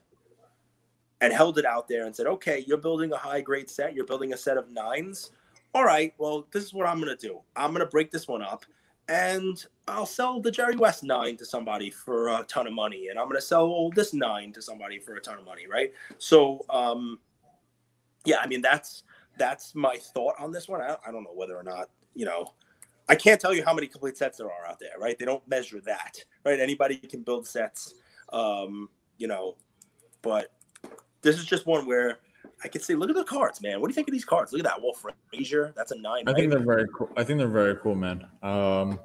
and held it out there and said, okay, you're building a high grade set, you're building a set of nines. All right, well, this is what I'm going to do. I'm going to break this one up and I'll sell the Jerry West nine to somebody for a ton of money, and I'm going to sell this nine to somebody for a ton of money, right? So, um, yeah, I mean that's that's my thought on this one. I, I don't know whether or not you know. I can't tell you how many complete sets there are out there, right? They don't measure that, right? Anybody can build sets, um, you know, but this is just one where I could say, look at the cards, man. What do you think of these cards? Look at that Walt Frazier. That's a nine. I think they're very cool. I think they're very cool, man. Um,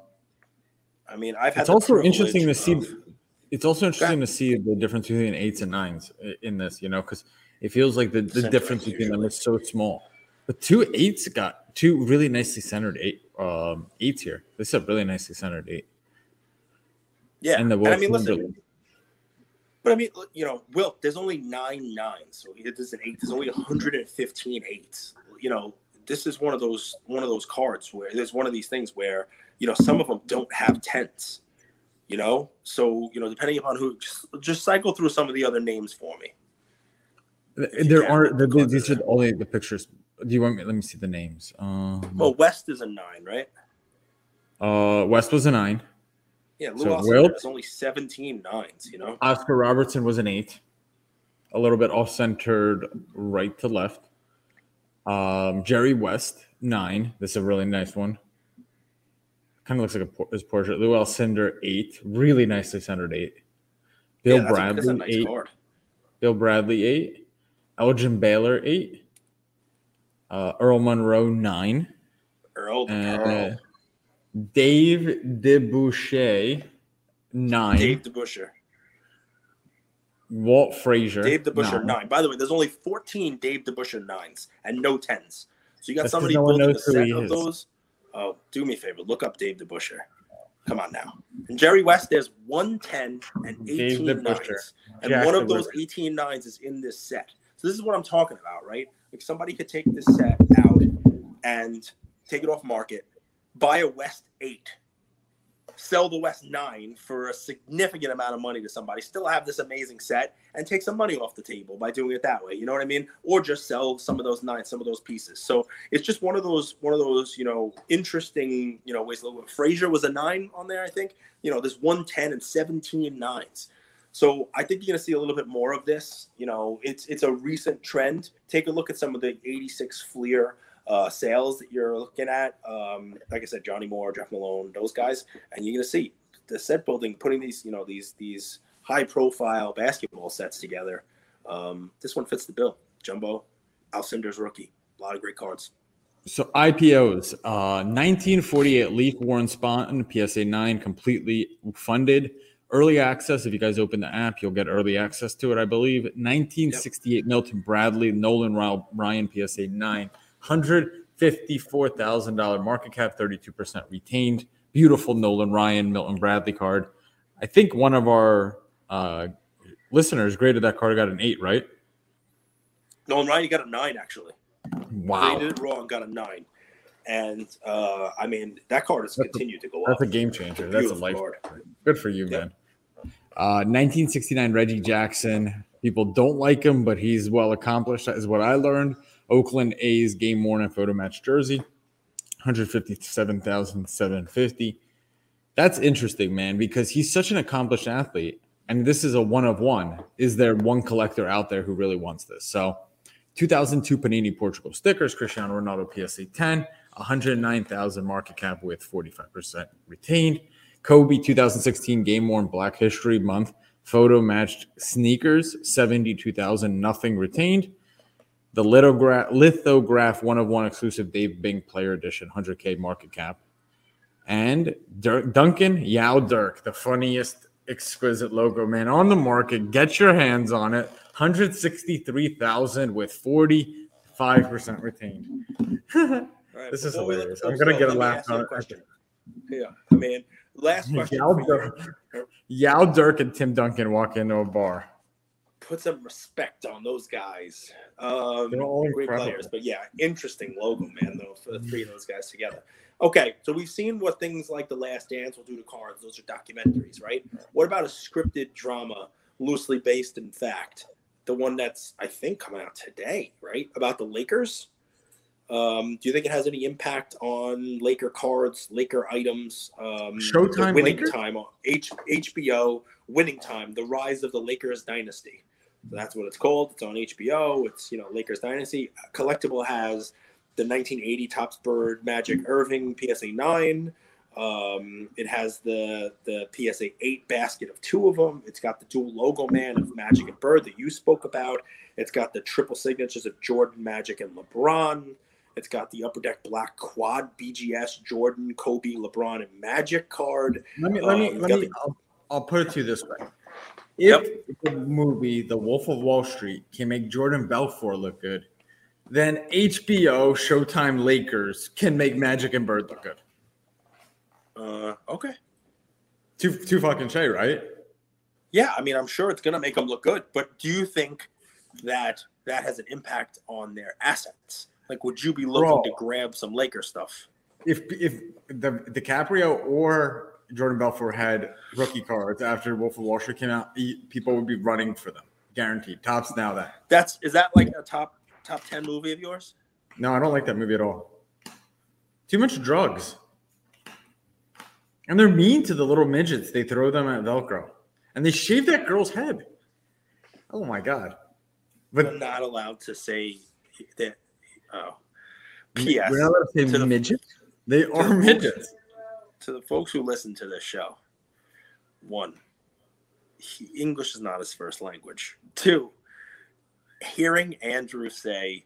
I mean, I've had. It's also interesting to see. It's also interesting to see the difference between eights and nines in this, you know, because it feels like the, the difference between them is so small. But two eights got two really nicely centered eight um, eights here. This is a really nicely centered eight. Yeah, and, the and I mean, listen, but I mean, you know, Wilt, there's only nine nines, so he an eight. There's only 115 eights. You know, this is one of those one of those cards where there's one of these things where you know some of them don't have tens. You know, so you know, depending upon who, just, just cycle through some of the other names for me. There are the, these are only the pictures. Do you want me? Let me see the names. Um, well, West is a nine, right? Uh, West was a nine. Yeah, Lou so Wilt, only 17 nines, you know. Oscar Robertson was an eight, a little bit off centered right to left. Um, Jerry West, nine. This is a really nice one. Kind of looks like a his portrait. Lou Alcindor, eight. Really nicely centered eight. Bill yeah, Bradley, nice eight. Card. Bill Bradley, eight. Elgin Baylor, eight. Uh, Earl Monroe, nine. Earl, and, Earl. Dave DeBusschere, nine. Dave DeBusschere. Walt Frazier. Dave DeBusschere, nine. nine. By the way, there's only 14 Dave DeBusschere nines and no tens. So you got That's somebody no building a set of those. Oh, do me a favor. Look up Dave DeBusschere. Come on now. And Jerry West, there's 110 and 18 nines. And Jack one of those 18 nines is in this set. So this is what I'm talking about, right? Like somebody could take this set out and take it off market buy a West eight, sell the West nine for a significant amount of money to somebody, still have this amazing set, and take some money off the table by doing it that way. You know what I mean? Or just sell some of those nines, some of those pieces. So it's just one of those one of those you know interesting you know ways. Frazier was a nine on there, I think. You know, there's 110 and 17 nines. So I think you're going to see a little bit more of this. You know, it's it's a recent trend. Take a look at some of the 86 Fleer uh, sales that you're looking at, um, like I said, Johnny Moore, Jeff Malone, those guys, and you're gonna see the set building, putting these, you know, these these high profile basketball sets together. Um, this one fits the bill. Jumbo, Alcindor's rookie, a lot of great cards. So IPOs, uh, 1948 Leaf Warren Spahn PSA 9 completely funded. Early access, if you guys open the app, you'll get early access to it, I believe. 1968 yep. Milton Bradley, Nolan Ryan PSA 9 $154,000 market cap, 32% retained. Beautiful Nolan Ryan, Milton Bradley card. I think one of our uh, listeners graded that card, got an eight, right? Nolan Ryan, you got a nine, actually. Wow. Graded it wrong, got a nine. And uh, I mean, that card has that's continued a, to go that's up. That's a game changer. That's a life card. Good for you, man. Uh, 1969 Reggie Jackson. People don't like him, but he's well accomplished. That is what I learned. Oakland A's game worn and photo match jersey, 157,750. That's interesting, man, because he's such an accomplished athlete. And this is a one of one. Is there one collector out there who really wants this? So 2002 Panini Portugal stickers, Cristiano Ronaldo PSA 10, 109,000 market cap with 45% retained. Kobe 2016 game worn Black History Month photo matched sneakers, 72,000, nothing retained. The lithograph, lithograph one of one exclusive Dave Bing Player Edition, 100K market cap. And Dirk, Duncan Yao Dirk, the funniest exquisite logo, man, on the market. Get your hands on it. 163,000 with 45% retained. Right, This is before we let hilarious. I'm gonna get a laugh on a it. question. Yeah, I mean, last [laughs] question. Yao. Dirk, Yao Dirk and Tim Duncan walk into a bar. Put some respect on those guys. Um, They're all great incredible. players, but yeah, interesting logo, man. Though for the three of those guys together. Okay, so we've seen what things like The Last Dance will do to cards. Those are documentaries, right? What about a scripted drama, loosely based in fact? The one that's I think coming out today, right? About the Lakers. Um, do you think it has any impact on Laker cards, Laker items? Um, Showtime winning Lakers? time on H- HBO winning time, the rise of the Lakers dynasty. So that's what it's called. It's on HBO. It's you know Lakers dynasty. Collectable has the 1980 Topps Bird Magic Erving PSA nine. Um, it has the the PSA eight basket of two of them. It's got the dual logo man of Magic and Bird that you spoke about. It's got the triple signatures of Jordan, Magic, and LeBron. It's got the upper deck black quad BGS Jordan, Kobe, LeBron, and Magic card. Let me let me Um, let me. the- I'll, I'll put it to you this way: Yep. if the movie The Wolf of Wall Street can make Jordan Belfort look good, then HBO Showtime Lakers can make Magic and Bird look good. Uh, okay. Too too fucking shay, right? Yeah, I mean, I'm sure it's going to make them look good, but do you think that that has an impact on their assets? Like, would you be looking Bro. to grab some Laker stuff? If if the DiCaprio or Jordan Belfort had rookie cards after Wolf of Wall Street came out, people would be running for them, guaranteed. Tops now that. That's is that like a top top ten movie of yours? No, I don't like that movie at all. Too much drugs. And they're mean to the little midgets. They throw them at Velcro. And they shave that girl's head. Oh my god. I'm But not allowed to say that. Oh, P.S. we're not allowed to say the- midgets. They are [laughs] midgets. To the folks who listen to this show, one, he, English is not his first language. Two, hearing Andrew say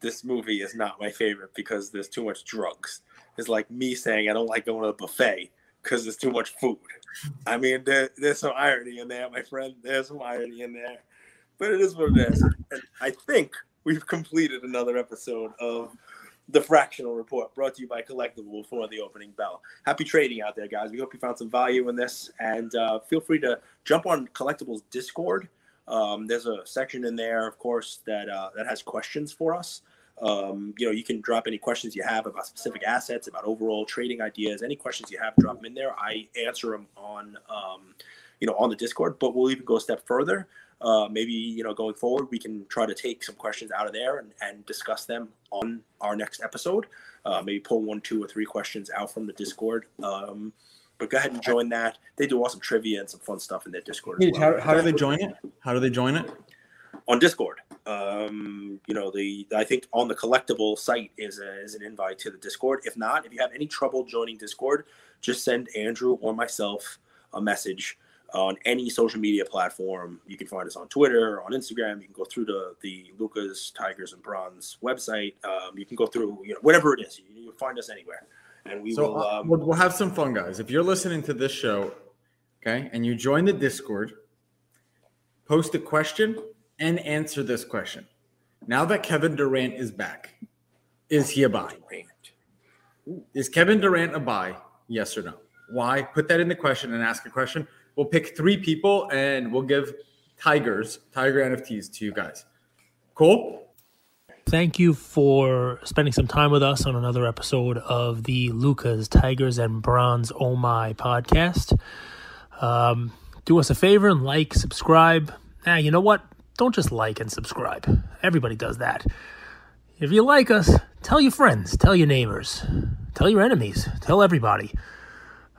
this movie is not my favorite because there's too much drugs is like me saying I don't like going to the buffet because there's too much food. I mean, there, there's some irony in there, my friend. There's some irony in there, but it is what it is. And I think we've completed another episode of the Fractional Report, brought to you by Collectable before the opening bell. Happy trading out there, guys. We hope you found some value in this, and uh, feel free to jump on Collectable's Discord. Um, there's a section in there, of course, that uh, that has questions for us. Um, you know, you can drop any questions you have about specific assets, about overall trading ideas. Any questions you have, drop them in there. I answer them on, um, you know, on the Discord. But we'll even go a step further. Uh, maybe you know, going forward, we can try to take some questions out of there and, and discuss them on our next episode. Uh, maybe pull one, two, or three questions out from the Discord. Um, but go ahead and join that. They do awesome trivia and some fun stuff in their Discord. as well. How, how do they join it? How do they join it? on Discord. Um, you know, the I think on the collectable site is a, is an invite to the Discord. If not, if you have any trouble joining Discord, just send Andrew or myself a message on any social media platform. You can find us on Twitter, on Instagram. You can go through the the Lucas Tigers and Bronze website. Um, you can go through you know whatever it is. You, you'll find us anywhere, and we So will. uh, Um, we'll, we'll have some fun, guys. If you're listening to this show, okay, and you join the Discord, post a question and answer this question. Now that Kevin Durant is back, is he a buy? Is Kevin Durant a buy? Yes or no? Why? Put that in the question and ask a question. We'll pick three people and we'll give Tigers, Tiger NFTs to you guys. Cool? Thank you for spending some time with us on another episode of the Lucas Tigers and Bronze Oh My podcast. Um, do us a favor and like, subscribe. Now, you know what? Don't just like and subscribe. Everybody does that. If you like us, tell your friends, tell your neighbors, tell your enemies, tell everybody.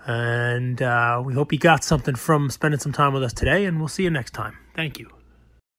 And uh, we hope you got something from spending some time with us today, and we'll see you next time. Thank you.